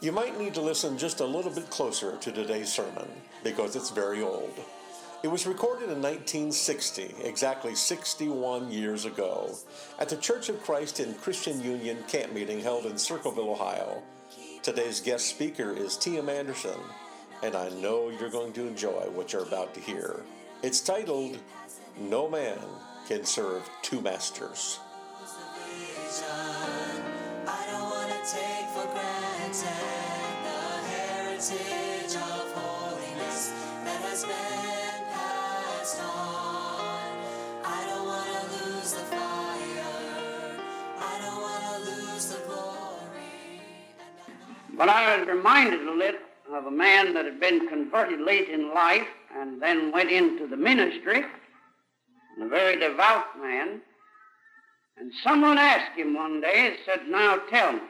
You might need to listen just a little bit closer to today's sermon because it's very old. It was recorded in 1960, exactly 61 years ago, at the Church of Christ in Christian Union camp meeting held in Circleville, Ohio. Today's guest speaker is T.M. Anderson, and I know you're going to enjoy what you're about to hear. It's titled, No Man Can Serve Two Masters. I don't want to take for granted the heritage But I was reminded a little of a man that had been converted late in life and then went into the ministry, and a very devout man. And someone asked him one day, and said, Now tell me,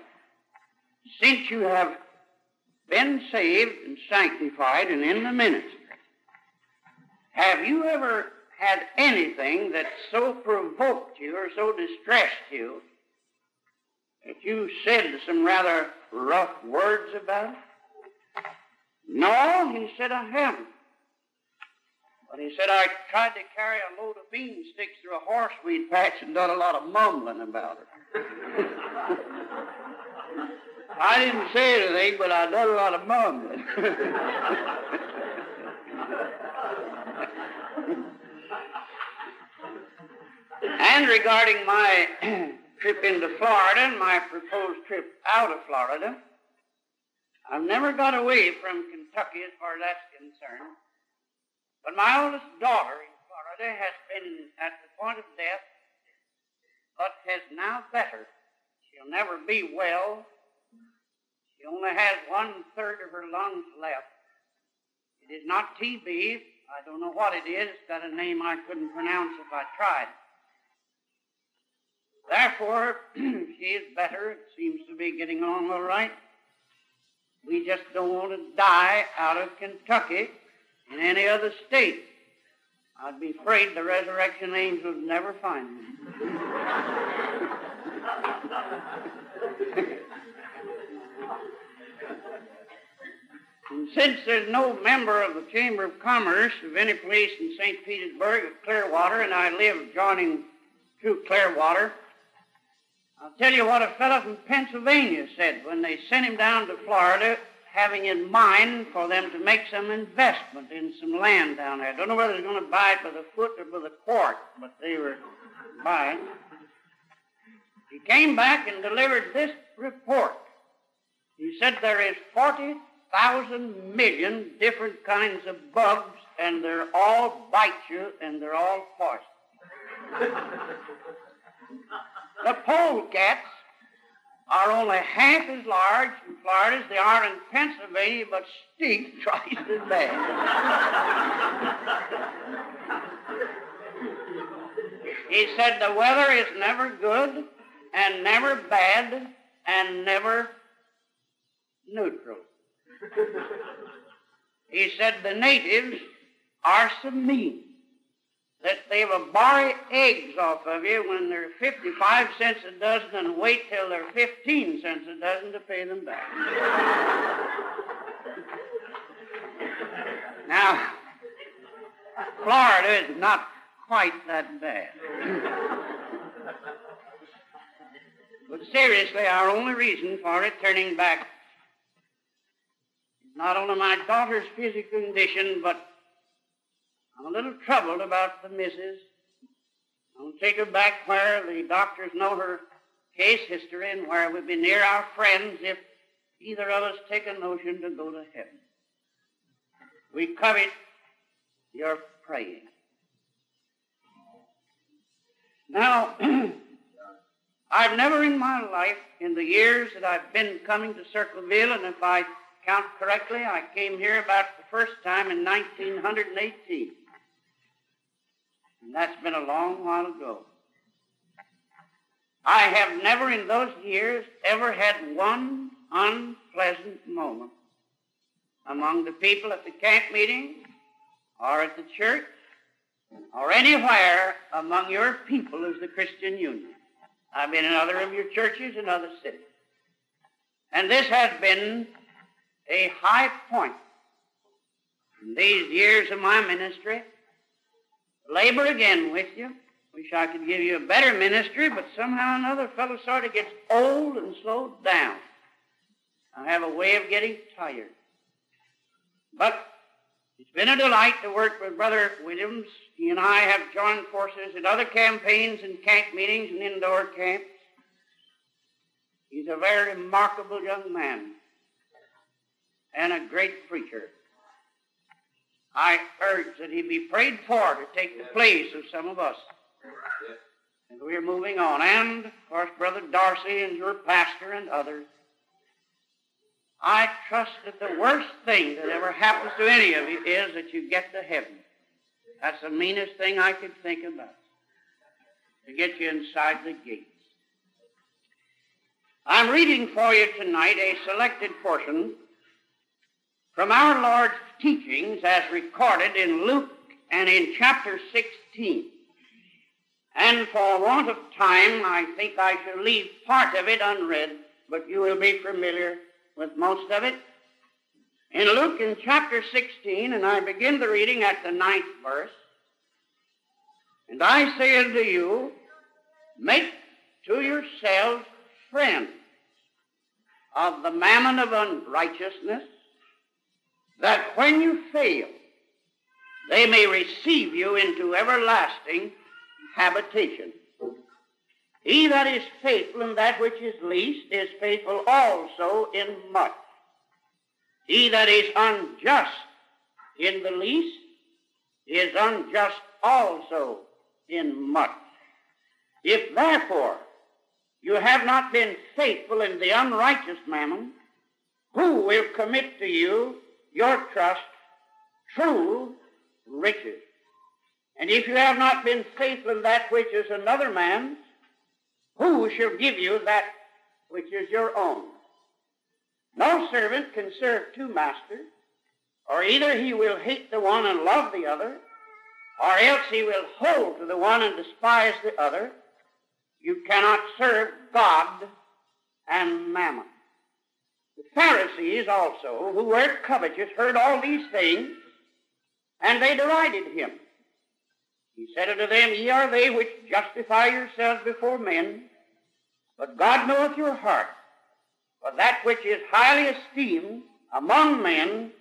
since you have been saved and sanctified and in the ministry, have you ever had anything that so provoked you or so distressed you that you said some rather rough words about it? No, he said, I haven't. But he said, I tried to carry a load of bean sticks through a horseweed patch and done a lot of mumbling about it. I didn't say anything, but I done a lot of mumbling. and regarding my trip into Florida and my proposed trip out of Florida, I've never got away from Kentucky as far as that's concerned. But my oldest daughter in Florida has been at the point of death, but has now better. She'll never be well. She only has one third of her lungs left. It is not TB. I don't know what it is. It's got a name I couldn't pronounce if I tried. Therefore, she is better. It seems to be getting along all right. We just don't want to die out of Kentucky in any other state. I'd be afraid the resurrection angels would never find me. and since there's no member of the Chamber of Commerce of any place in St. Petersburg or Clearwater, and I live joining to Clearwater, I'll tell you what a fellow from Pennsylvania said when they sent him down to Florida, having in mind for them to make some investment in some land down there. I don't know whether they're going to buy it by the foot or by the quart, but they were buying. He came back and delivered this report. He said there is 40,000 million different kinds of bugs, and they're all bite you, and they're all poison. The polecats are only half as large in Florida as they are in Pennsylvania, but stink twice as bad. he said the weather is never good and never bad and never neutral. he said the natives are so mean that they will borrow eggs off of you when they're 55 cents a dozen and wait till they're 15 cents a dozen to pay them back. now, Florida is not quite that bad. but seriously, our only reason for it turning back is not only my daughter's physical condition, but I'm a little troubled about the missus. I'll take her back where the doctors know her case history and where we'd be near our friends if either of us take a notion to go to heaven. We covet your praying. Now, I've never in my life, in the years that I've been coming to Circleville, and if I count correctly, I came here about the first time in 1918. And that's been a long while ago. I have never in those years ever had one unpleasant moment among the people at the camp meeting or at the church or anywhere among your people as the Christian Union. I've been in other of your churches in other cities. And this has been a high point in these years of my ministry. Labor again with you. Wish I could give you a better ministry, but somehow another fellow sort of gets old and slowed down. I have a way of getting tired. But it's been a delight to work with Brother Williams. He and I have joined forces in other campaigns and camp meetings and indoor camps. He's a very remarkable young man and a great preacher. I urge that he be prayed for to take the place of some of us. And we're moving on. And, of course, Brother Darcy and your pastor and others. I trust that the worst thing that ever happens to any of you is that you get to heaven. That's the meanest thing I could think about. To get you inside the gates. I'm reading for you tonight a selected portion from our Lord's teachings as recorded in Luke and in chapter 16. And for want of time, I think I shall leave part of it unread, but you will be familiar with most of it. In Luke in chapter 16, and I begin the reading at the ninth verse, and I say unto you, make to yourselves friends of the mammon of unrighteousness, that when you fail, they may receive you into everlasting habitation. He that is faithful in that which is least is faithful also in much. He that is unjust in the least is unjust also in much. If therefore you have not been faithful in the unrighteous mammon, who will commit to you your trust true riches? And if you have not been faithful in that which is another man's, who shall give you that which is your own? No servant can serve two masters, or either he will hate the one and love the other, or else he will hold to the one and despise the other. You cannot serve God and mammon. The Pharisees also, who were covetous, heard all these things, and they derided him. He said unto them, Ye are they which justify yourselves before men, but God knoweth your heart. For that which is highly esteemed among men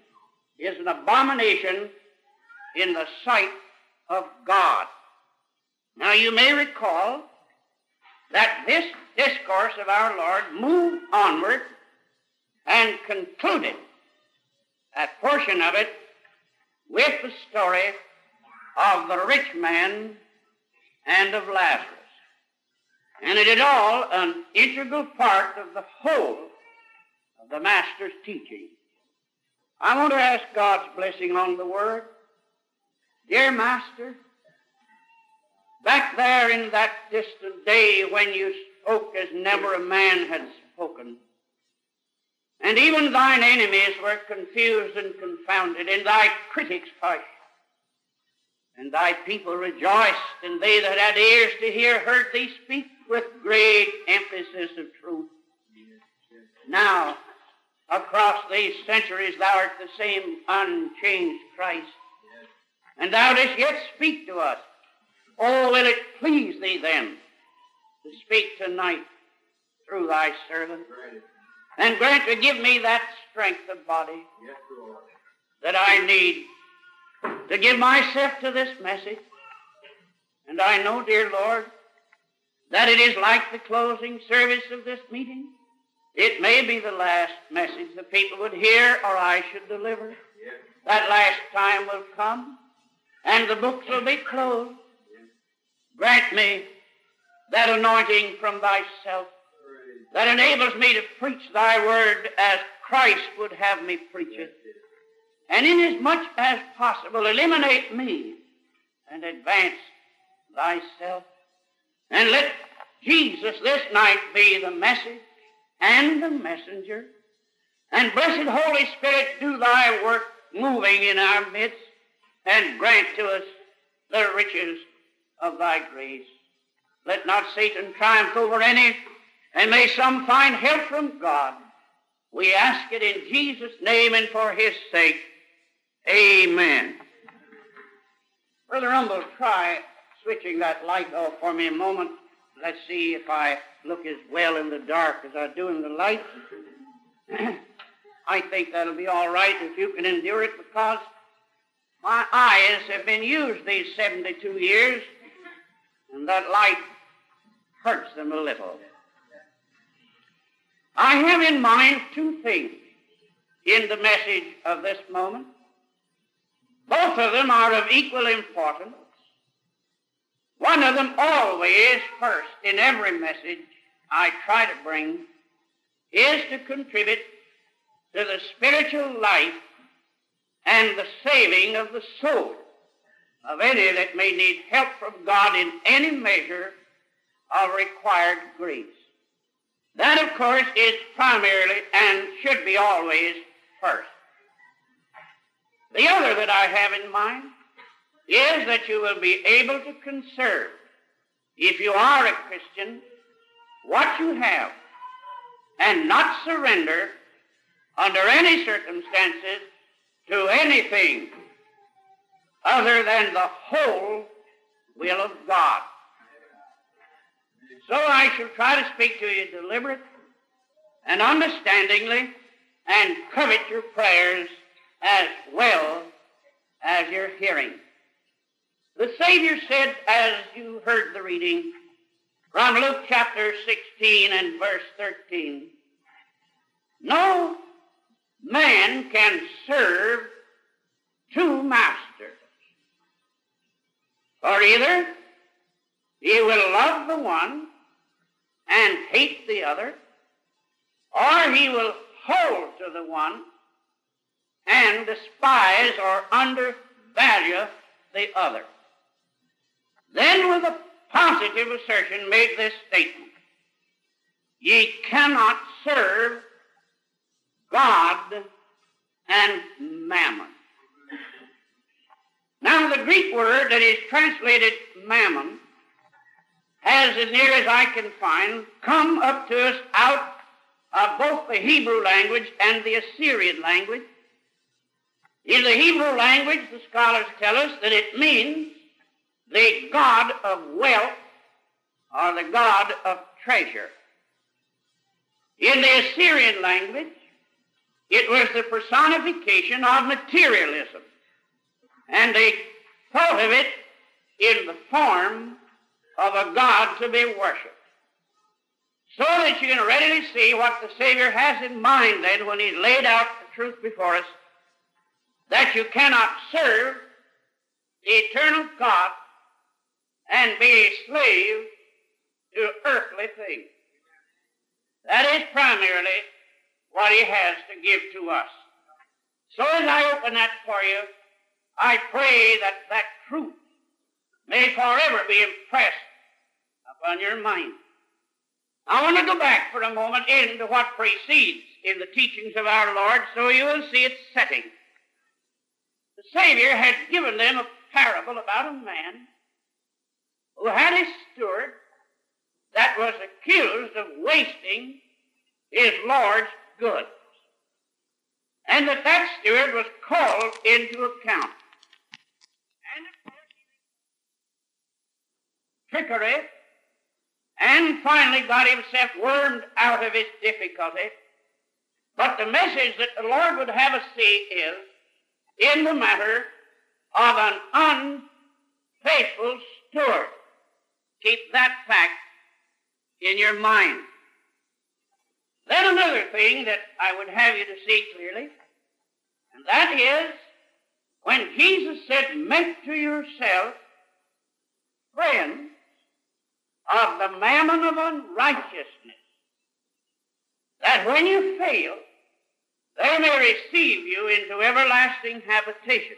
is an abomination in the sight of God. Now you may recall that this discourse of our Lord moved onward and concluded that portion of it with the story of the rich man and of Lazarus. And it is all an integral part of the whole of the Master's teaching. I want to ask God's blessing on the Word. Dear Master, back there in that distant day when you spoke as never a man had spoken, and even thine enemies were confused and confounded, and thy critics hushed, and thy people rejoiced, and they that had ears to hear heard thee speak with great emphasis of truth. Now, across these centuries, thou art the same unchanged Christ. And thou dost yet speak to us. Oh, will it please thee then to speak tonight through thy servant? And grant to give me that strength of body that I need to give myself to this message. And I know, dear Lord, that it is like the closing service of this meeting. It may be the last message the people would hear or I should deliver. That last time will come, and the books will be closed. Grant me that anointing from thyself that enables me to preach thy word as Christ would have me preach it. And inasmuch as possible, eliminate me and advance thyself. And let Jesus this night be the message and the messenger. And blessed Holy Spirit, do thy work moving in our midst and grant to us the riches of thy grace. Let not Satan triumph over any, and may some find help from God. We ask it in Jesus' name and for his sake. Amen. Brother Rumble, try switching that light off for me a moment. Let's see if I look as well in the dark as I do in the light. I think that'll be all right if you can endure it because my eyes have been used these 72 years and that light hurts them a little. I have in mind two things in the message of this moment. Both of them are of equal importance. One of them always first in every message I try to bring is to contribute to the spiritual life and the saving of the soul of any that may need help from God in any measure of required grace. That, of course, is primarily and should be always first. The other that I have in mind is that you will be able to conserve, if you are a Christian, what you have and not surrender under any circumstances to anything other than the whole will of God. So I shall try to speak to you deliberate and understandingly and covet your prayers as well as your hearing. The Savior said, as you heard the reading from Luke chapter 16 and verse 13, no man can serve two masters. For either he will love the one and hate the other, or he will hold to the one and despise or undervalue the other. Then, with a positive assertion, made this statement Ye cannot serve God and mammon. Now, the Greek word that is translated mammon has, as near as I can find, come up to us out of both the Hebrew language and the Assyrian language. In the Hebrew language, the scholars tell us that it means the God of wealth or the God of treasure. In the Assyrian language, it was the personification of materialism, and they thought of it in the form of a God to be worshipped. So that you can readily see what the Savior has in mind then when He's laid out the truth before us, that you cannot serve the eternal God and be a slave to earthly things. That is primarily what he has to give to us. So as I open that for you, I pray that that truth may forever be impressed upon your mind. I want to go back for a moment into what precedes in the teachings of our Lord so you will see its setting. The Savior had given them a parable about a man who had a steward that was accused of wasting his Lord's goods. And that that steward was called into account. And of course, trickery, and finally got himself wormed out of his difficulty. But the message that the Lord would have us see is in the matter of an unfaithful steward. Keep that fact in your mind. Then another thing that I would have you to see clearly, and that is when Jesus said, Make to yourself friends of the mammon of unrighteousness, that when you fail, they may receive you into everlasting habitation.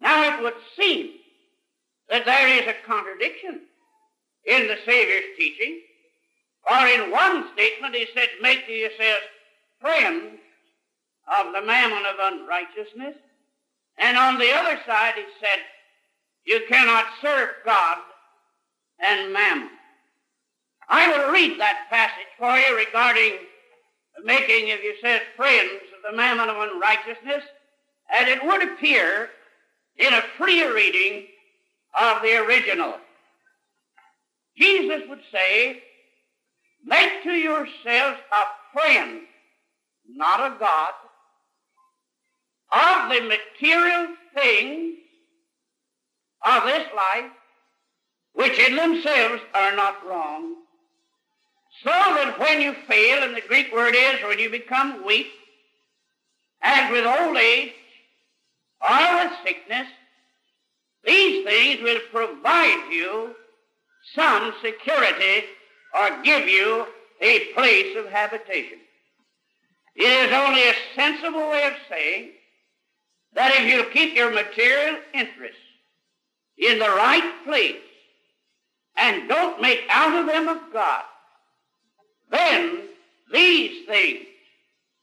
Now it would seem that there is a contradiction in the Savior's teaching. For in one statement he said, Make to yourselves friends of the mammon of unrighteousness. And on the other side he said, You cannot serve God and mammon. I will read that passage for you regarding making of yourselves friends of the mammon of unrighteousness, as it would appear in a freer reading of the original. Jesus would say, Make to yourselves a friend, not a God, of the material things of this life, which in themselves are not wrong, so that when you fail, and the Greek word is when you become weak, and with old age, or with sickness, these things will provide you some security or give you a place of habitation. It is only a sensible way of saying that if you keep your material interests in the right place and don't make out of them of God, then these things,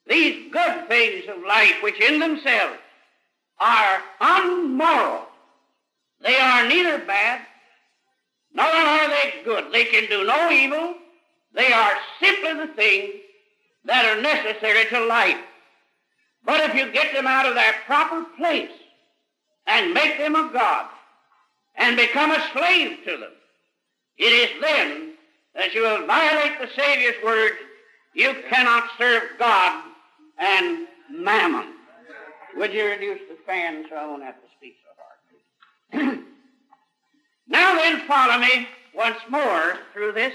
these good things of life, which in themselves are unmoral, they are neither bad nor are they good. They can do no evil. They are simply the things that are necessary to life. But if you get them out of their proper place and make them of God and become a slave to them, it is then that you will violate the Savior's word, you cannot serve God and mammon. Would you reduce the fan so I won't have to speak so hard? now then, follow me once more through this,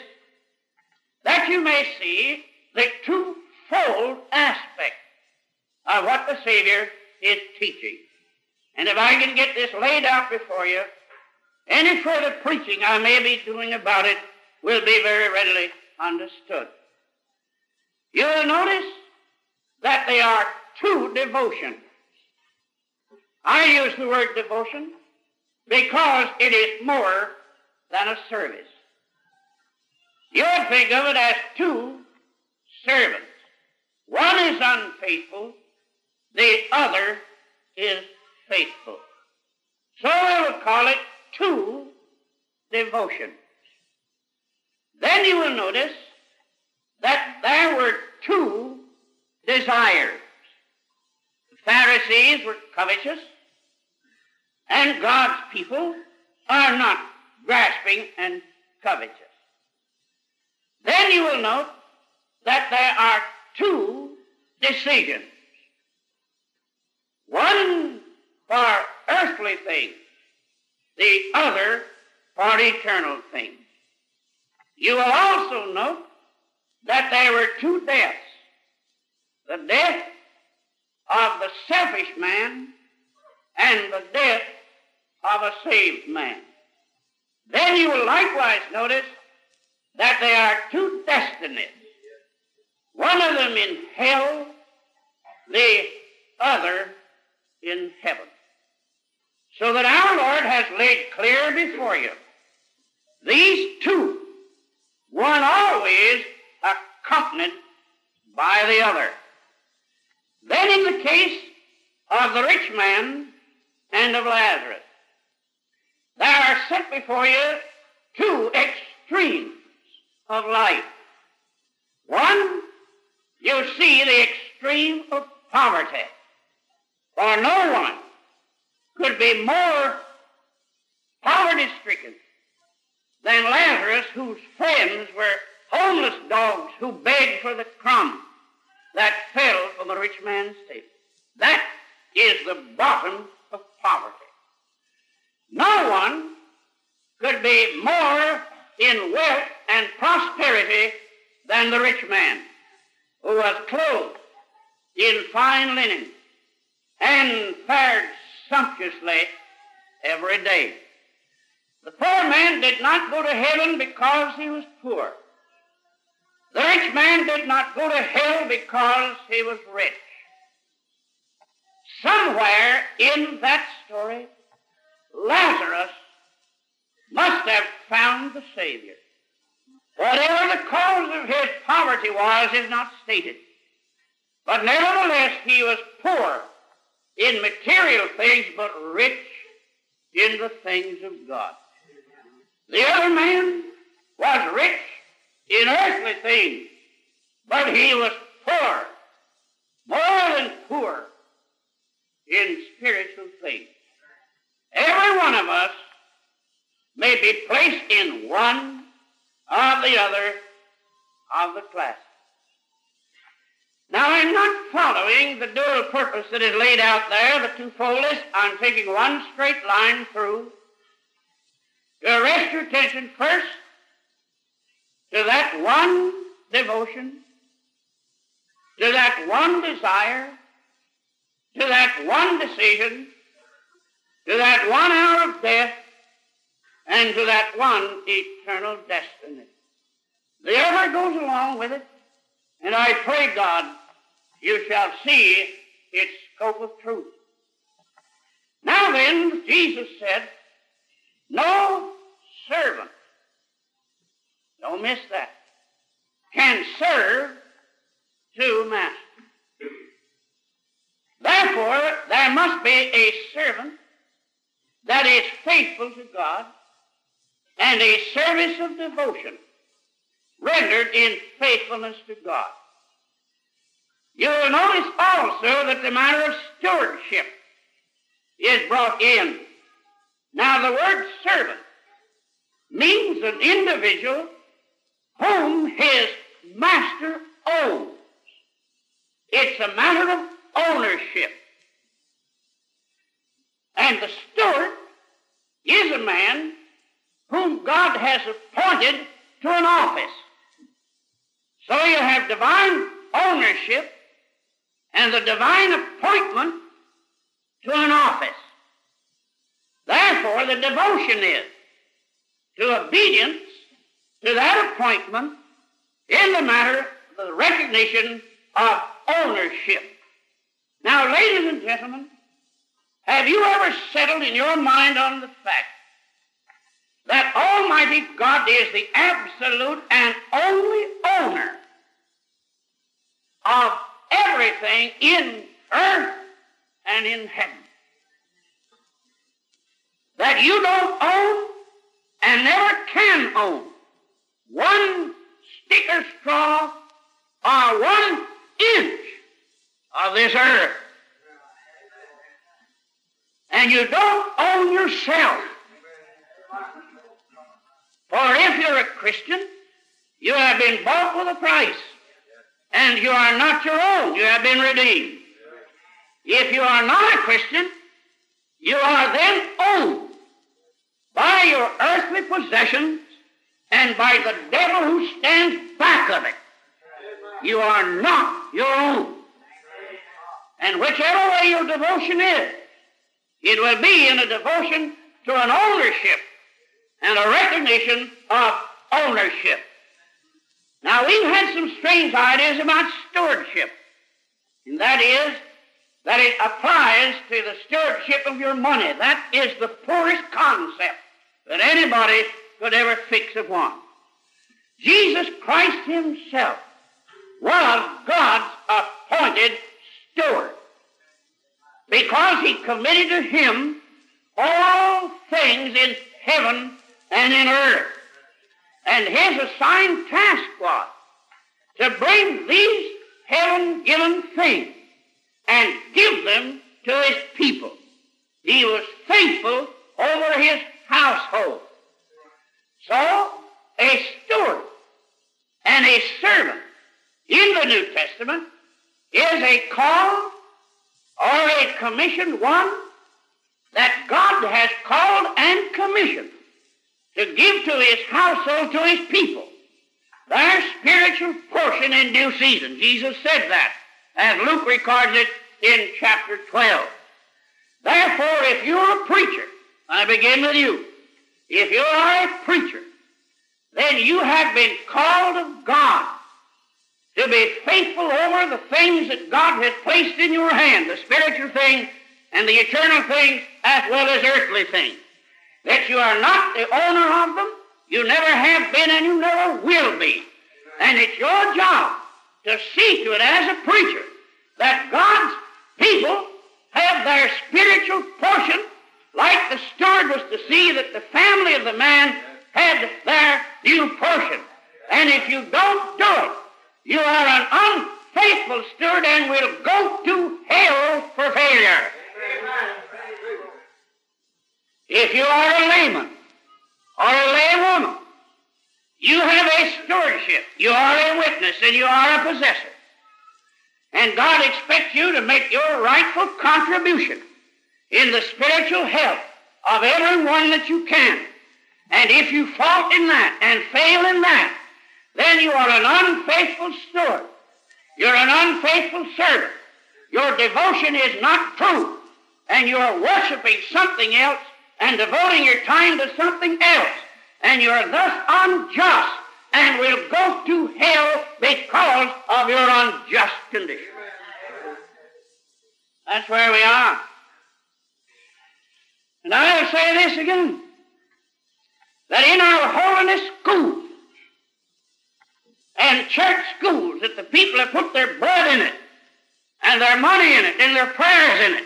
that you may see the twofold aspect of what the Savior is teaching. And if I can get this laid out before you, any further preaching I may be doing about it will be very readily understood. You'll notice that they are two devotions. I use the word devotion because it is more than a service. You would think of it as two servants. One is unfaithful, the other is faithful. So we will call it two devotions. Then you will notice that there were two desires. The Pharisees were covetous, and God's people are not grasping and covetous. Then you will note that there are two decisions. One for earthly things, the other for eternal things. You will also note that there were two deaths. The death of the selfish man and the death of a saved man. Then you will likewise notice that there are two destinies. One of them in hell, the other in heaven. So that our Lord has laid clear before you these two, one always accompanied by the other. Then in the case of the rich man and of Lazarus, there are set before you two extremes of life. One, you see the extreme of poverty. For no one could be more poverty stricken than Lazarus, whose friends were homeless dogs who begged for the crumb that fell from the rich man's table. That is the bottom of poverty. No one could be more in wealth and prosperity than the rich man, who was clothed in fine linen and fared sumptuously every day. The poor man did not go to heaven because he was poor. The rich man did not go to hell because he was rich. Somewhere in that story, Lazarus must have found the Savior. Whatever the cause of his poverty was is not stated. But nevertheless, he was poor in material things, but rich in the things of God. The other man was rich in earthly things, but he was poor, more than poor, in spiritual things. Every one of us may be placed in one or the other of the classes. Now, I'm not following the dual purpose that is laid out there, the twofoldness. I'm taking one straight line through to arrest your attention first to that one devotion, to that one desire, to that one decision, to that one hour of death, and to that one eternal destiny. The other goes along with it, and I pray God you shall see its scope of truth. Now then, Jesus said, no servant, don't miss that, can serve two masters. Therefore, there must be a servant that is faithful to God and a service of devotion rendered in faithfulness to God. You will notice also that the matter of stewardship is brought in. Now, the word servant means an individual whom his master owns. It's a matter of ownership. And the steward is a man whom God has appointed to an office. So you have divine ownership and the divine appointment to an office. Therefore, the devotion is to obedience to that appointment in the matter of the recognition of ownership. Now, ladies and gentlemen, have you ever settled in your mind on the fact that Almighty God is the absolute and only owner of everything in earth and in heaven? That you don't own and never can own one stick of straw or one inch of this earth. And you don't own yourself. For if you're a Christian, you have been bought with a price. And you are not your own. You have been redeemed. If you are not a Christian, you are then owned by your earthly possessions and by the devil who stands back of it. You are not your own. And whichever way your devotion is, it will be in a devotion to an ownership and a recognition of ownership. Now, we've had some strange ideas about stewardship, and that is that it applies to the stewardship of your money. That is the poorest concept that anybody could ever fix upon. Jesus Christ himself was God's appointed steward because he committed to him all things in heaven and in earth. And his assigned task was to bring these heaven-given things and give them to his people. He was faithful over his household. So, a steward and a servant in the New Testament is a call or a commissioned one that God has called and commissioned to give to his household, to his people. their spiritual portion in due season. Jesus said that, as Luke records it in chapter 12. Therefore, if you're a preacher, I begin with you. If you are a preacher, then you have been called of God to be faithful over the things that God has placed in your hand, the spiritual things and the eternal things as well as earthly things. That you are not the owner of them, you never have been and you never will be. And it's your job to see to it as a preacher that God's people have their spiritual portion like the steward was to see that the family of the man had their due portion. And if you don't do it, you are an unfaithful steward and will go to hell for failure. If you are a layman or a laywoman, you have a stewardship. You are a witness and you are a possessor. And God expects you to make your rightful contribution in the spiritual health of everyone that you can. And if you fault in that and fail in that, then you are an unfaithful steward. You're an unfaithful servant. Your devotion is not true. And you are worshiping something else and devoting your time to something else. And you are thus unjust and will go to hell because of your unjust condition. That's where we are. And I'll say this again that in our holiness schools and church schools, that the people have put their blood in it, and their money in it, and their prayers in it.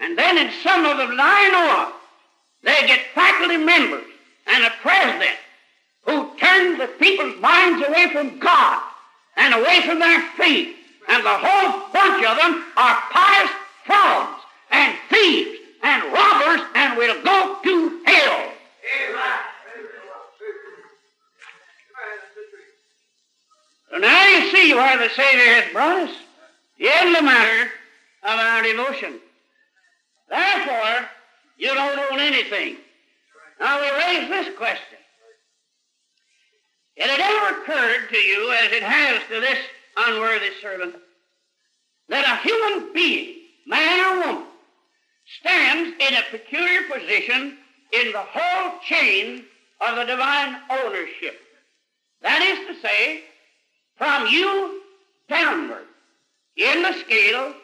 And then in some of them I know of, they get faculty members and a president who turn the people's minds away from God and away from their faith. And the whole bunch of them are pious frauds and thieves and robbers and will go to hell. So now you see why the Savior has brought us in the matter of our devotion. Therefore, you don't own anything. Now we raise this question. It ever occurred to you, as it has to this unworthy servant, that a human being, man or woman, stands in a peculiar position in the whole chain of the divine ownership. That is to say, from you downward in the scale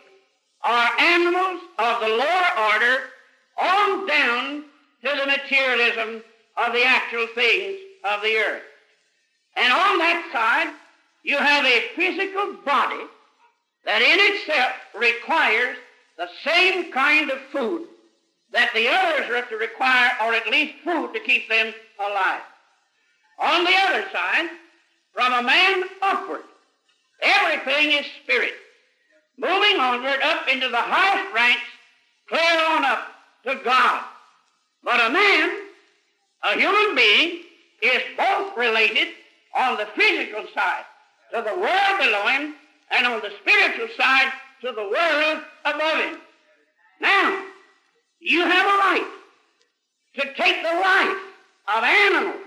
are animals of the lower order on down to the materialism of the actual things of the earth. And on that side, you have a physical body that in itself requires the same kind of food that the others are to require, or at least food to keep them alive. On the other side, from a man upward, everything is spirit. Moving onward up into the highest ranks, clear on up to God. But a man, a human being, is both related on the physical side to the world below him and on the spiritual side to the world above him. Now, you have a right to take the life of animals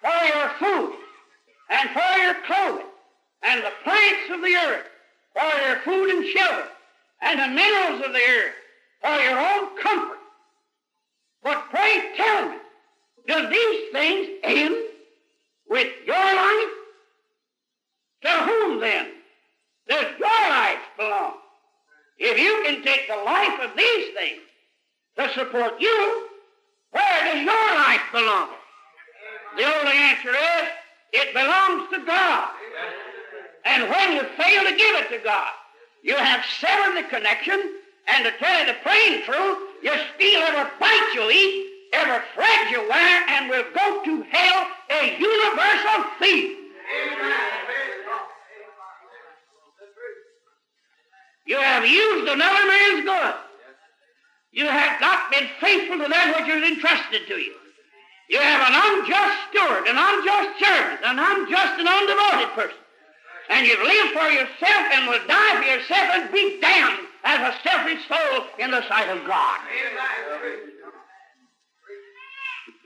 for your food and for your clothing and the plants of the earth for your food and shelter and the minerals of the earth for your own comfort. But pray tell me, do these things end with your life? To whom then does your life belong? If you can take the life of these things to support you, where does your life belong? The only answer is it belongs to God. And when you fail to give it to God, you have severed the connection, and to tell you the plain truth, you steal every bite you eat, every thread you wear, and will go to hell a universal thief. Amen. You have used another man's good. You have not been faithful to that which is entrusted to you. You have an unjust steward, an unjust servant, an unjust and undevoted person. And you've lived for yourself and will die for yourself and be damned as a selfish soul in the sight of God.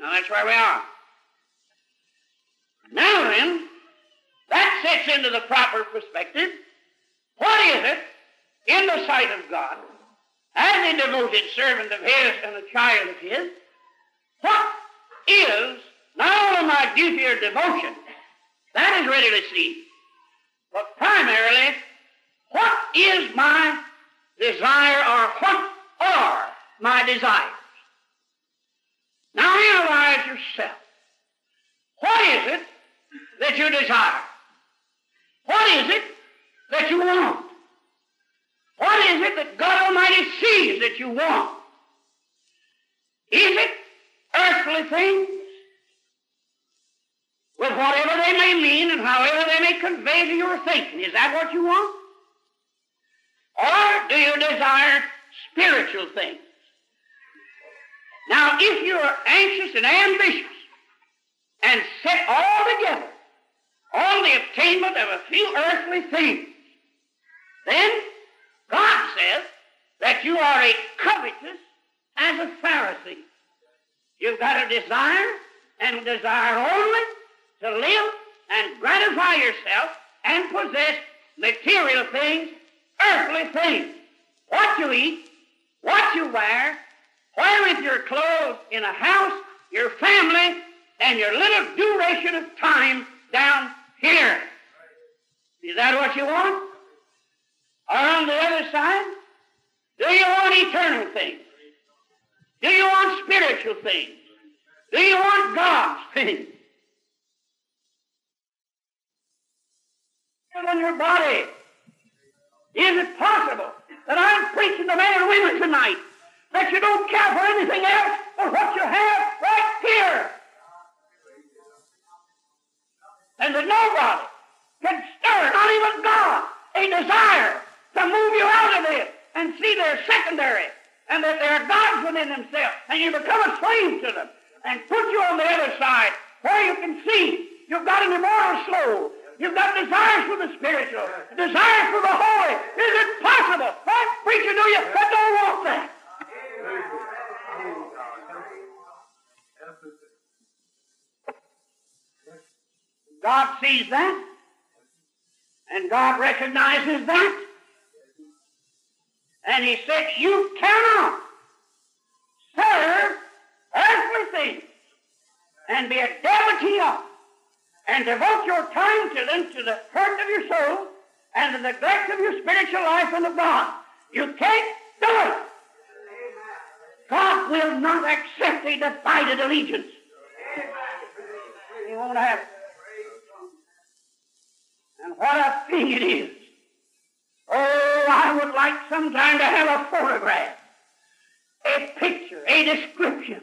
Now that's where we are. Now then, that sets into the proper perspective. What is it in the sight of God, as a devoted servant of His and a child of His, what is not only my duty or devotion, that is ready to see, but primarily, what is my desire or what are my desires? Now analyze yourself. What is it that you desire? What is it that you want? What is it that God Almighty sees that you want? Is it earthly things? With whatever they may mean and however they may convey to your thinking. Is that what you want? Or do you desire spiritual things? Now, if you are anxious and ambitious and set all together on the attainment of a few earthly things, then God says that you are a covetous as a Pharisee. You've got a desire and desire only to live and gratify yourself and possess material things, earthly things. What you eat, what you wear, where is your clothes in a house, your family, and your little duration of time down here. Is that what you want? Or on the other side, do you want eternal things? Do you want spiritual things? Do you want God's things? On your body. Is it possible that I'm preaching to men and women tonight that you don't care for anything else but what you have right here? And that nobody can stir, not even God, a desire to move you out of this and see they're secondary and that they're gods within themselves and you become a slave to them and put you on the other side where you can see you've got an immortal soul. You've got desires for the spiritual, desires for the holy. Is it possible? I'm preaching to you that don't want that. God sees that, and God recognizes that, and He said, You cannot serve earthly things and be a devotee of and devote your time to them to the hurt of your soul and the neglect of your spiritual life and of God. You can't do it. God will not accept a divided allegiance. He won't have it. And what a thing it is. Oh, I would like sometime to have a photograph, a picture, a description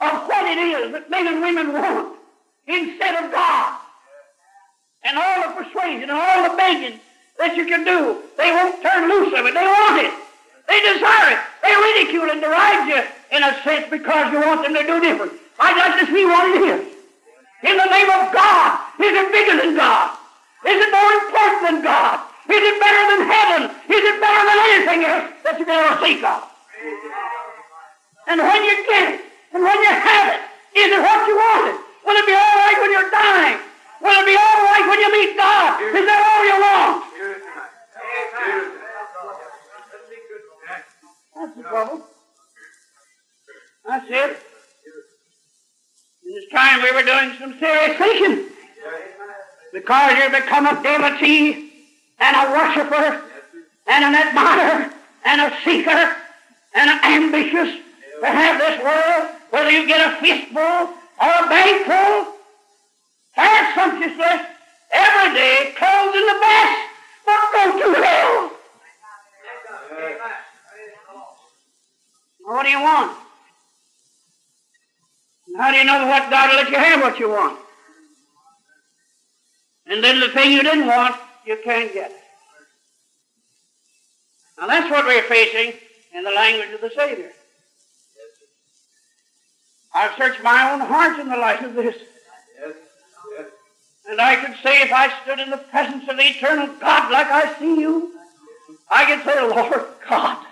of what it is that men and women want instead of God. And all the persuasion and all the begging that you can do, they won't turn loose of it. They want it. They desire it. They ridicule and deride you in a sense because you want them to do different. I'd like to see what it is. In the name of God, is it bigger than God? Is it more important than God? Is it better than heaven? Is it better than anything else that you can ever think of? And when you get it, and when you have it, is it what you wanted? Will it be all right when you're dying? Will it be all right when you meet God? Is that all you want? That's the trouble. That's it. In this time we were doing some serious thinking. Because you become a devotee and a worshiper and an admirer and a seeker and an ambitious to have this world, whether you get a fistful a fast sumptuously, every day clothed in the best, but go to hell. What do you want? How do you know what God will let you have what you want? And then the thing you didn't want, you can't get. Now that's what we're facing in the language of the Savior. I've searched my own heart in the light of this. And I could say if I stood in the presence of the eternal God like I see you, I could say, Lord God,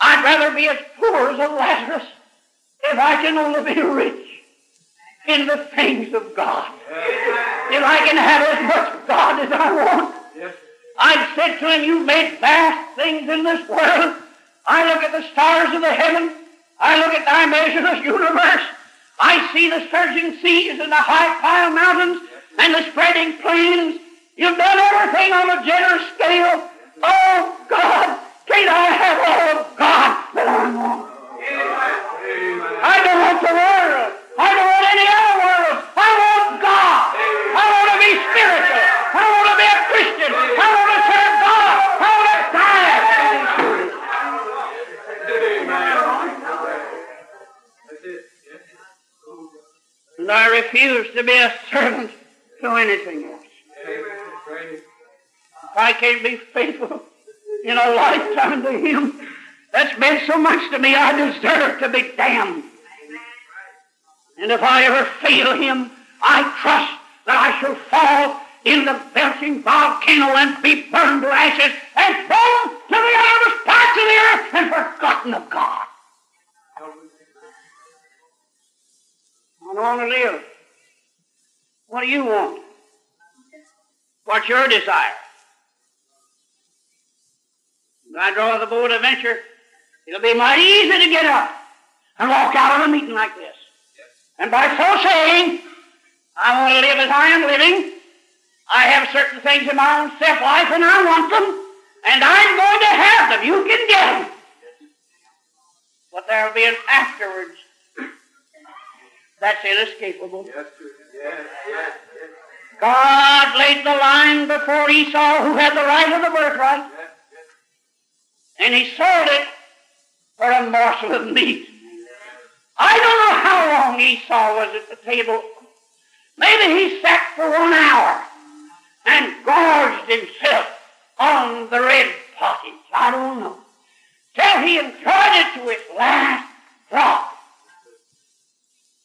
I'd rather be as poor as a Lazarus if I can only be rich. in the things of God. If I can have as much God as I want. I've said to him, You've made vast things in this world. I look at the stars of the heaven. I look at thy measureless universe. I see the surging seas and the high piled mountains and the spreading plains. You've done everything on a generous scale. Oh, God, can't I have all of God that I want? I don't want the world. I don't want any other world. I want God. I want to be spiritual. I want to be a Christian. I want to serve God. I want to die. And I refuse to be a servant to anything else. If I can't be faithful in a lifetime to Him, that's meant so much to me, I deserve to be damned. And if I ever fail Him, I trust that I shall fall in the belching volcano and be burned to ashes and thrown to the uttermost parts of the earth and forgotten of God. I want to live. What do you want? What's your desire? When I draw the bow of adventure, it'll be mighty easy to get up and walk out of a meeting like this. And by so saying, I want to live as I am living. I have certain things in my own self life and I want them. And I'm going to have them. You can get them. But there'll be an afterwards that's inescapable. God laid the line before Esau, who had the right of the birthright, and he sold it for a morsel of meat. I don't know how long Esau was at the table. Maybe he sat for one hour and gorged himself on the red pottage. I don't know. Till he enjoyed it to its last drop.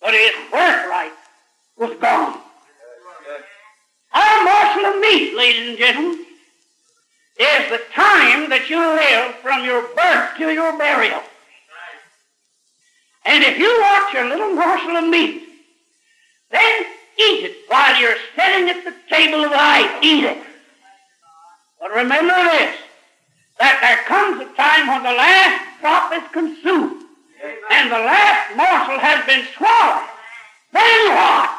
But his birthright was gone. Our morsel of meat, ladies and gentlemen, is the time that you live from your birth to your burial. And if you want your little morsel of meat, then eat it while you're sitting at the table of life. Eat it. But remember this, that there comes a time when the last drop is consumed and the last morsel has been swallowed. Then what?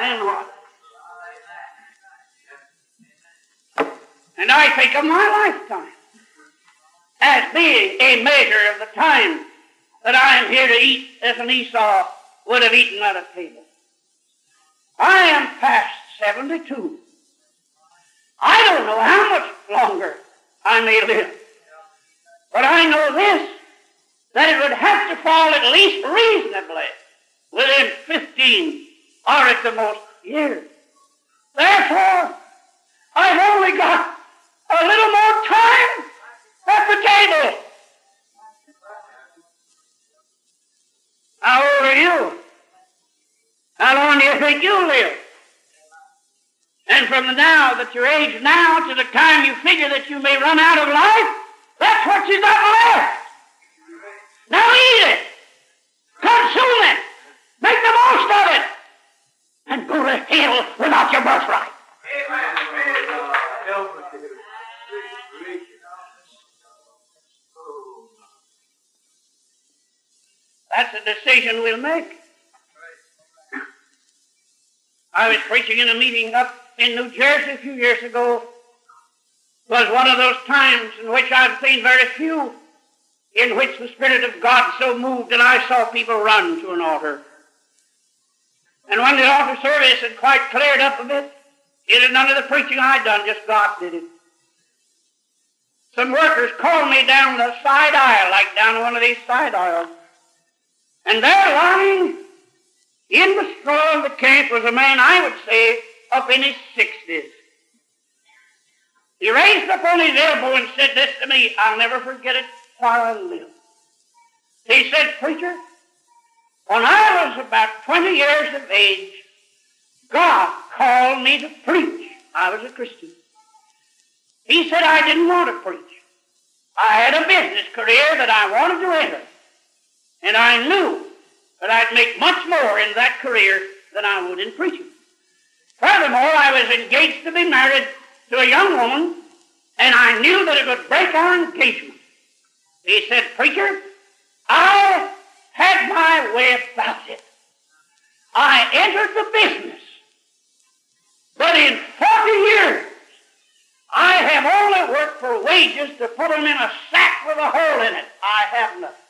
Then what? And I think of my lifetime as being a measure of the time that I am here to eat as an Esau would have eaten at a table. I am past 72. I don't know how much longer I may live. But I know this, that it would have to fall at least reasonably within 15 or at the most years. Therefore, I've only got a little more time at the table. How old are you? How long do you think you'll live? And from the now that your age now to the time you figure that you may run out of life, that's what you got left. Now eat it. Consume it. Make the most of it. And go to hell without your birthright. Decision we'll make. I was preaching in a meeting up in New Jersey a few years ago. It was one of those times in which I've seen very few in which the Spirit of God so moved that I saw people run to an altar. And when the altar service had quite cleared up a bit, it had none of the preaching I'd done, just God did it. Some workers called me down the side aisle, like down one of these side aisles. And there lying in the straw of the camp was a man, I would say, up in his sixties. He raised up on his elbow and said this to me, I'll never forget it while I live. He said, Preacher, when I was about 20 years of age, God called me to preach. I was a Christian. He said I didn't want to preach. I had a business career that I wanted to enter. And I knew that I'd make much more in that career than I would in preaching. Furthermore, I was engaged to be married to a young woman, and I knew that it would break our engagement. He said, Preacher, I had my way about it. I entered the business, but in 40 years, I have only worked for wages to put them in a sack with a hole in it. I have nothing.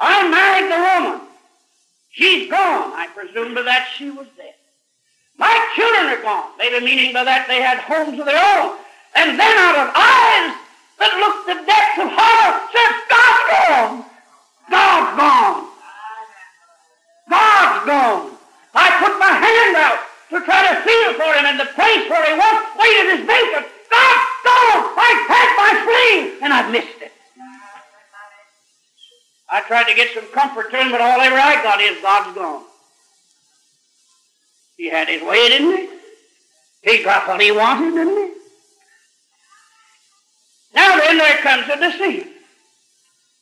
I married the woman. She's gone. I presume by that she was dead. My children are gone. Maybe meaning by that they had homes of their own. And then out of eyes that looked the depths of horror says, God's gone. God's gone. God's gone. I put my hand out to try to feel for him in the place where he once waited his vacant. God's gone. I've had my fling and I've missed it. I tried to get some comfort to him, but all ever I got is God's gone. He had his way, didn't he? He got what he wanted, didn't he? Now then, there comes a decision.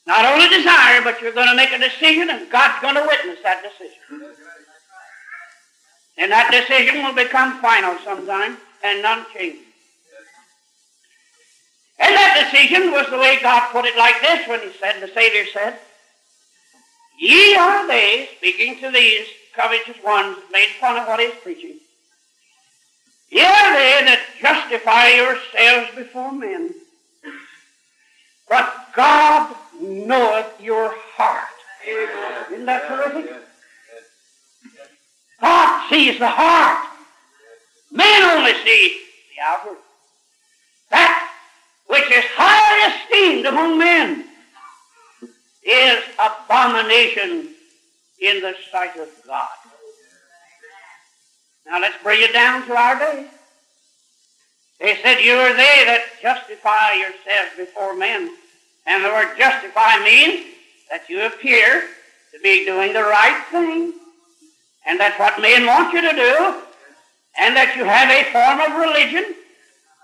Not only desire, but you're going to make a decision, and God's going to witness that decision. And that decision will become final sometime and unchanging. And that decision was the way God put it like this when He said, the Savior said, Ye are they, speaking to these covetous ones, made fun of what he's preaching. Ye are they that justify yourselves before men. But God knoweth your heart. Isn't that terrific? God sees the heart. Men only see the outward. That which is highly esteemed among men is abomination in the sight of God. Now let's bring it down to our day. They said, You are they that justify yourselves before men. And the word justify means that you appear to be doing the right thing. And that's what men want you to do. And that you have a form of religion.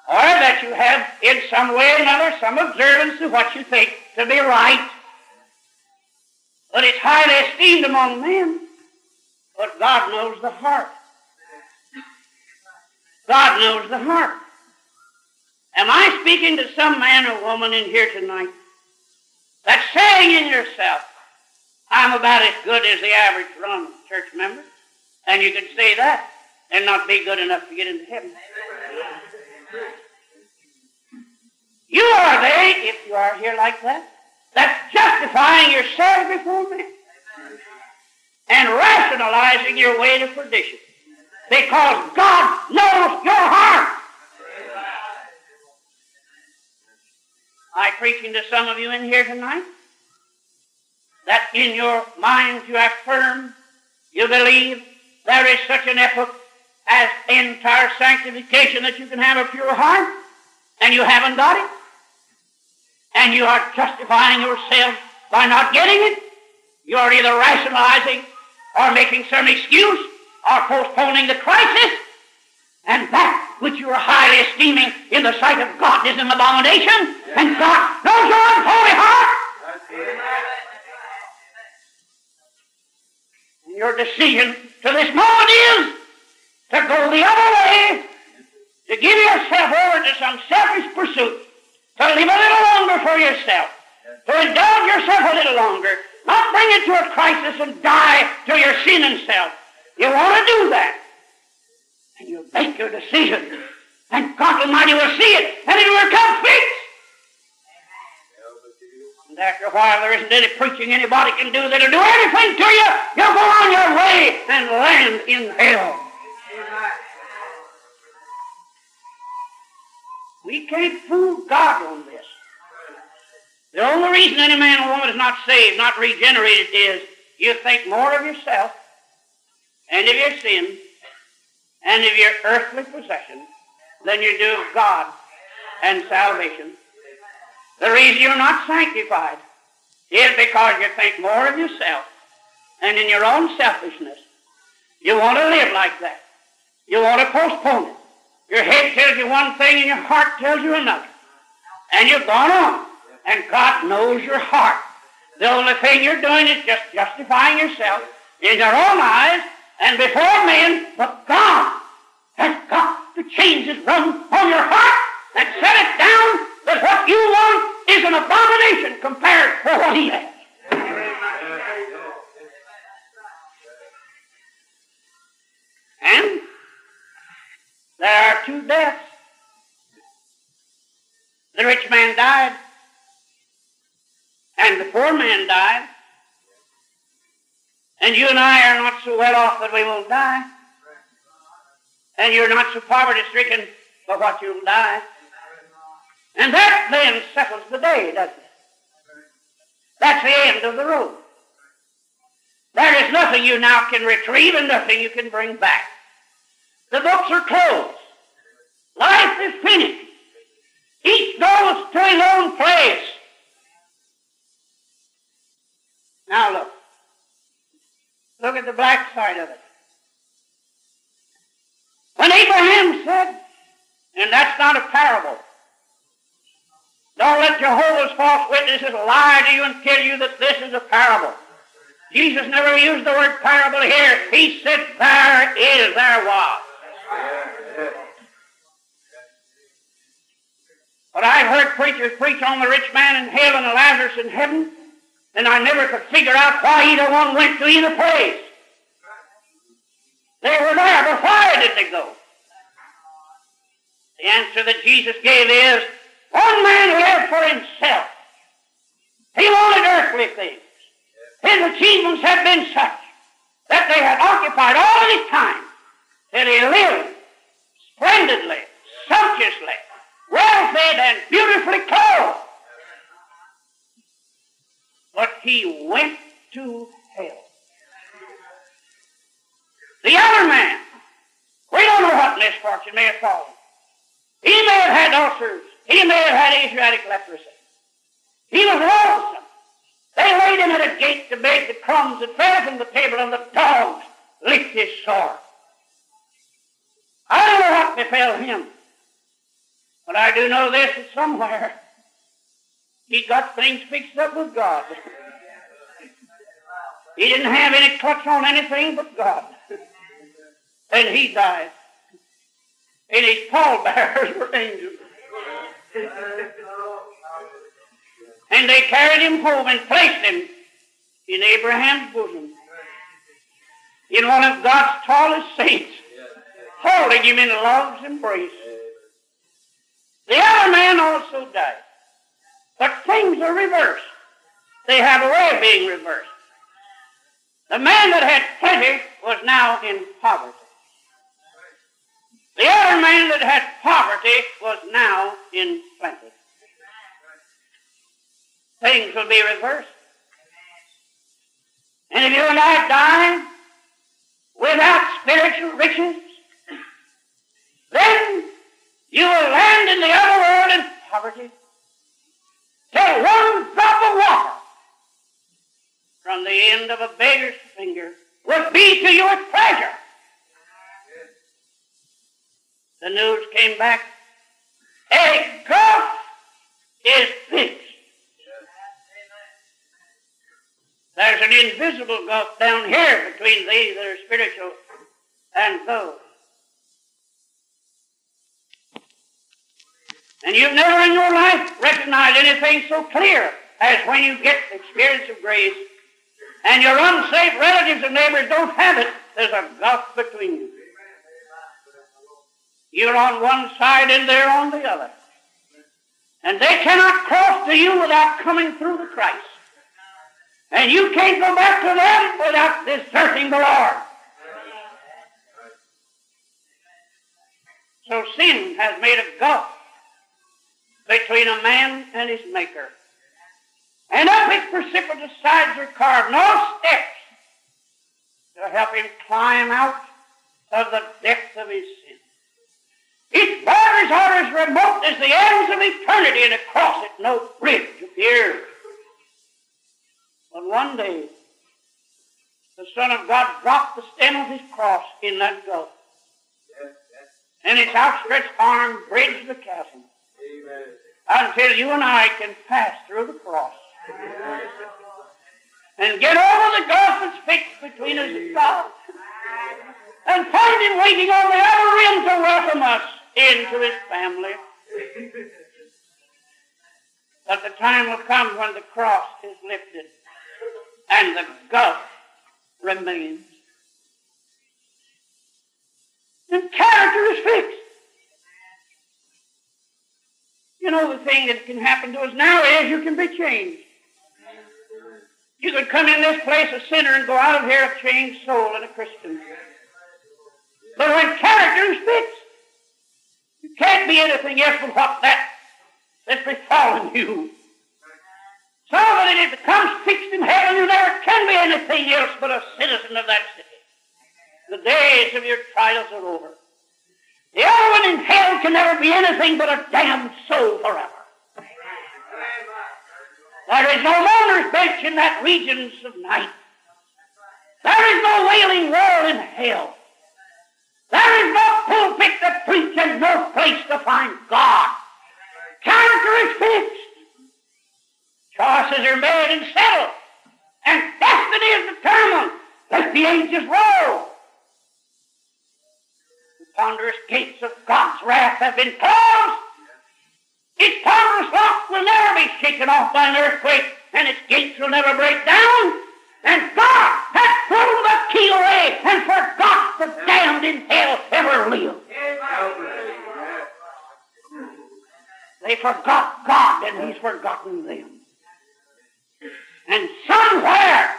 Or that you have, in some way or another, some observance of what you think to be right but it's highly esteemed among men. But God knows the heart. God knows the heart. Am I speaking to some man or woman in here tonight that's saying in yourself, I'm about as good as the average run church member? And you can say that and not be good enough to get into heaven. You are they, if you are here like that, that's justifying yourself before men and rationalizing your way to perdition because God knows your heart. I preaching to some of you in here tonight that in your minds you affirm, you believe there is such an epoch as entire sanctification that you can have a pure heart, and you haven't got it and you are justifying yourself by not getting it, you are either rationalizing or making some excuse or postponing the crisis, and that which you are highly esteeming in the sight of God is an abomination, and God knows your unholy heart. And your decision to this moment is to go the other way, to give yourself over to some selfish pursuit to live a little longer for yourself, to indulge yourself a little longer, not bring it to a crisis and die to your sin and self. You want to do that. And you make your decision. And God Almighty will see it, and it will come fixed. After a while, there isn't any preaching anybody can do that'll do anything to you. You'll go on your way and land in hell. We can't fool God on this. The only reason any man or woman is not saved, not regenerated, is you think more of yourself and of your sin and of your earthly possessions than you do of God and salvation. The reason you're not sanctified is because you think more of yourself and in your own selfishness. You want to live like that. You want to postpone it. Your head tells you one thing and your heart tells you another. And you've gone on. And God knows your heart. The only thing you're doing is just justifying yourself in your own eyes and before men, but God has got to change His run on your heart and set it down that what you want is an abomination compared to what He has. And there are two deaths. The rich man died, and the poor man died. And you and I are not so well off that we won't die. And you're not so poverty stricken for what you'll die. And that then settles the day, doesn't it? That's the end of the road. There is nothing you now can retrieve and nothing you can bring back. The books are closed. Life is finished. Each goes to his own place. Now look. Look at the black side of it. When Abraham said, and that's not a parable, don't let Jehovah's false witnesses lie to you and tell you that this is a parable. Jesus never used the word parable here. He said, there is, there was. But I've heard preachers preach on the rich man in hell and the Lazarus in heaven, and I never could figure out why either one went to either place. They were there, but why did they go? The answer that Jesus gave is, one man lived for himself. He wanted earthly things. His achievements had been such that they had occupied all his time that he lived splendidly, sumptuously, well fed and beautifully clothed. But he went to hell. The other man, we don't know what misfortune may have fallen. He may have had ulcers. He may have had Asiatic leprosy. He was lonesome. They laid him at a gate to beg the crumbs that fell from the table, and the dogs licked his sore. I don't know what befell him, but I do know this that somewhere he got things fixed up with God. He didn't have any clutch on anything but God. And he died. And his pallbearers were angels. And they carried him home and placed him in Abraham's bosom. In one of God's tallest saints, holding him in love's embrace. The other man also died. But things are reversed. They have a way of being reversed. The man that had plenty was now in poverty. The other man that had poverty was now in plenty. Things will be reversed. And if you and I die without spiritual riches, then you will land in the other world in poverty till one drop of water from the end of a beggar's finger would be to your treasure. The news came back. A gulf is fixed. There's an invisible gulf down here between these that are spiritual and those. And you've never in your life recognized anything so clear as when you get the experience of grace and your unsafe relatives and neighbors don't have it, there's a gulf between you. You're on one side and they're on the other. And they cannot cross to you without coming through the Christ. And you can't go back to them without deserting the Lord. So sin has made a gulf between a man and his Maker. And up its precipitous sides are carved no steps to help him climb out of the depth of his sin. Its borders are as remote as the ends of eternity, and across it no bridge appears. But one day, the Son of God dropped the stem of his cross in that gulf. And its outstretched arm bridged the chasm until you and I can pass through the cross. and get over the gulf that's fixed between us and God and find him waiting on the other rim to welcome us into his family. But the time will come when the cross is lifted and the gulf remains. And character is fixed. You know, the thing that can happen to us now is you can be changed. You could come in this place a sinner and go out of here a changed soul and a Christian. But when character fixed, you can't be anything else but what that that's befallen you. So that it becomes fixed in heaven, you never can be anything else but a citizen of that city. The days of your trials are over. The other one in hell can never be anything but a damned soul forever. There is no mourner's bench in that regions of night. There is no wailing wall in hell. There is no pulpit to preach and no place to find God. Character is fixed. Choices are made and settled. And destiny is determined. Let the ages roll. Ponderous gates of God's wrath have been closed. Its ponderous lock will never be shaken off by an earthquake, and its gates will never break down. And God has thrown the key away and forgot the damned in hell ever lived. They forgot God and He's forgotten them. And somewhere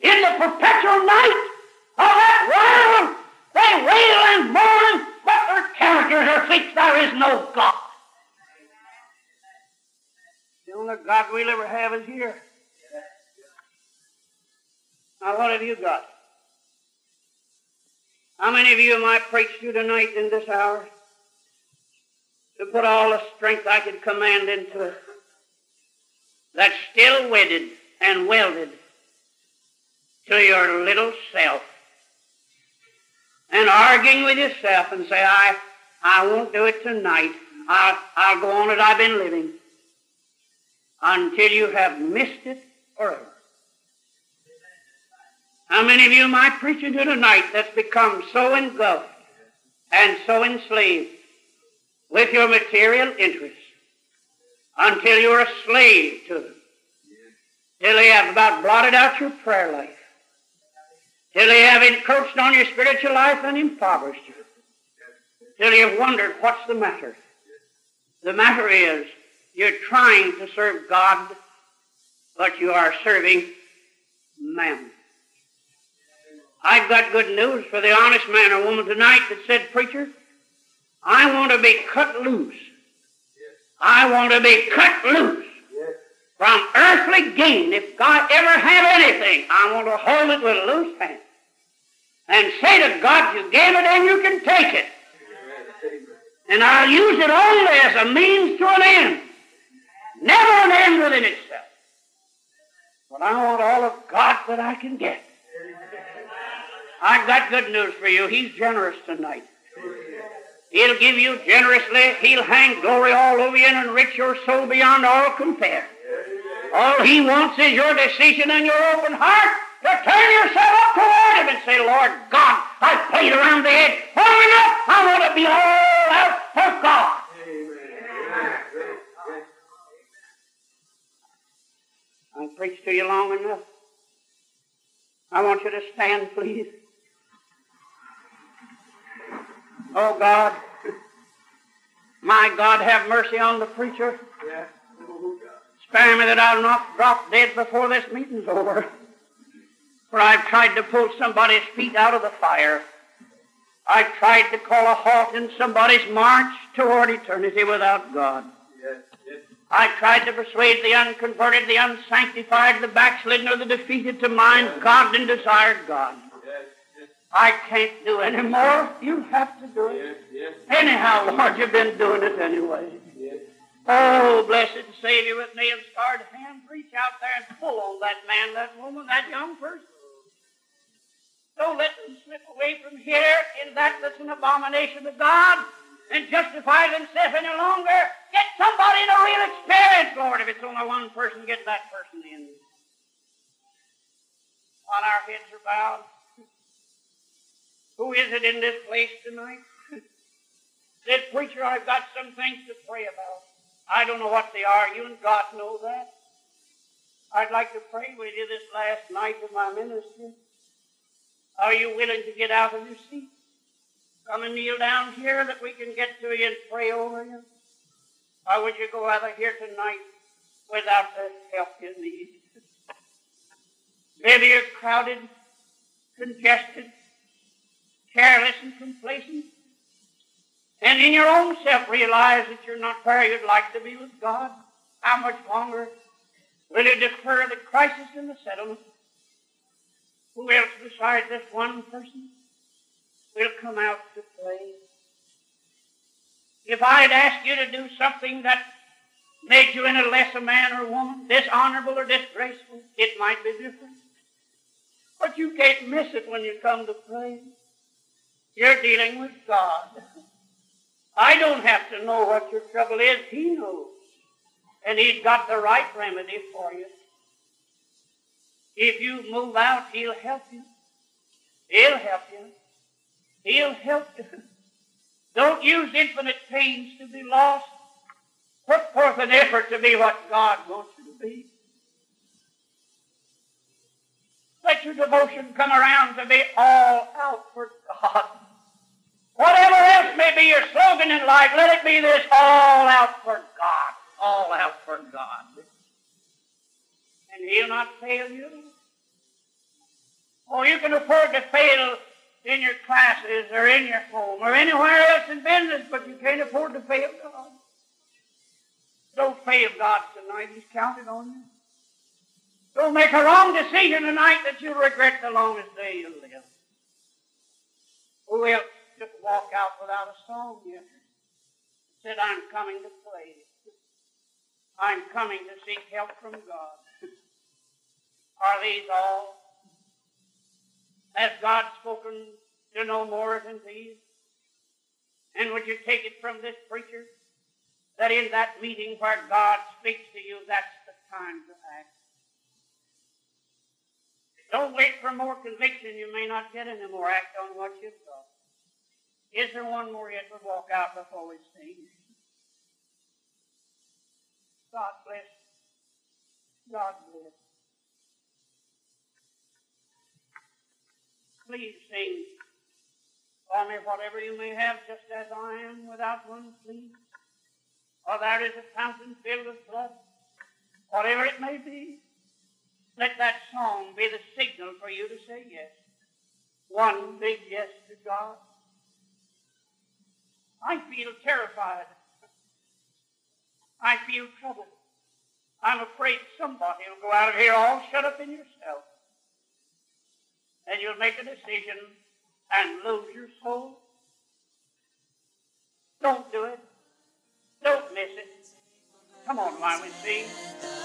in the perpetual night of that world, they wail and mourn, but their characters are fixed. There is no God. The only God we'll ever have is here. Now, what have you got? How many of you might preach to tonight in this hour? To put all the strength I could command into it. That's still wedded and welded to your little self. And arguing with yourself and say, I, I won't do it tonight. I'll, I'll go on as I've been living until you have missed it forever. How many of you am I preaching to tonight that's become so engulfed and so enslaved with your material interests until you're a slave to them? Till they have about blotted out your prayer life. Till they have encroached on your spiritual life and impoverished you. Till you've wondered what's the matter. The matter is you're trying to serve God, but you are serving mammon. I've got good news for the honest man or woman tonight that said, Preacher, I want to be cut loose. I want to be cut loose from earthly gain. If God ever have anything, I want to hold it with a loose hand. And say to God, you gave it and you can take it. And I'll use it only as a means to an end. Never an end within itself. But I want all of God that I can get. I've got good news for you. He's generous tonight. He'll give you generously. He'll hang glory all over you and enrich your soul beyond all compare. All he wants is your decision and your open heart to turn yourself up toward him and say, Lord God, I've played around the edge long enough. I want to be all out for God. I've preached to you long enough. I want you to stand, please. Oh God, my God, have mercy on the preacher. Spare me that I'll not drop dead before this meeting's over. For I've tried to pull somebody's feet out of the fire. I've tried to call a halt in somebody's march toward eternity without God. I've tried to persuade the unconverted, the unsanctified, the backslidden, or the defeated to mind God and desire God. I can't do any more. You have to do it. Anyhow, Lord, you've been doing it anyway. Oh, blessed Savior with nail scarred hand, reach out there and pull on that man, that woman, that young person. Don't let them slip away from here in that that's an abomination to God and justify themselves any longer. Get somebody in a real experience, Lord. If it's only one person, get that person in. while our heads are bowed. Who is it in this place tonight? Said, preacher, I've got some things to pray about. I don't know what they are. You and God know that. I'd like to pray with you this last night of my ministry. Are you willing to get out of your seat? Come and kneel down here that we can get to you and pray over you. Or would you go out of here tonight without the help you need? Maybe you're crowded, congested, careless, and complacent. And in your own self realize that you're not where you'd like to be with God. How much longer will you defer the crisis in the settlement? Who else besides this one person will come out to play? If I'd asked you to do something that made you any less a man or woman, dishonorable or disgraceful, it might be different. But you can't miss it when you come to pray. You're dealing with God. I don't have to know what your trouble is. He knows. And He's got the right remedy for you. If you move out, He'll help you. He'll help you. He'll help you. Don't use infinite pains to be lost. Put forth an effort to be what God wants you to be. Let your devotion come around to be all out for God. Whatever else may be your slogan in life, let it be this all out for God. All out for God. And He'll not fail you. Oh, you can afford to fail in your classes or in your home or anywhere else in business, but you can't afford to fail God. Don't fail God tonight. He's counted on you. Don't make a wrong decision tonight that you'll regret the longest day you'll live. Who else just walk out without a song yet? Said, I'm coming to play. I'm coming to seek help from God. Are these all? Has God spoken to no more than these? And would you take it from this preacher that in that meeting where God speaks to you, that's the time to act? Don't wait for more conviction. You may not get any more. Act on what you've got. Is there one more yet to walk out before we sing? God bless. God bless. Please sing for me whatever you may have, just as I am, without one plea. Or there is a fountain filled with blood, whatever it may be. Let that song be the signal for you to say yes. One big yes to God. I feel terrified. I feel troubled. I'm afraid somebody will go out of here all shut up in yourself. And you'll make a decision and lose your soul. Don't do it. Don't miss it. Come on while we sing. The.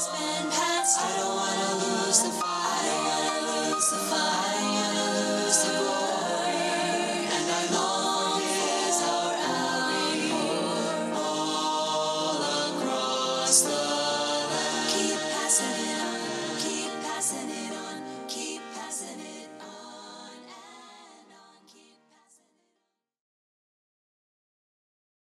Has been passed. I don't wanna lose the fire. I don't wanna lose the fire.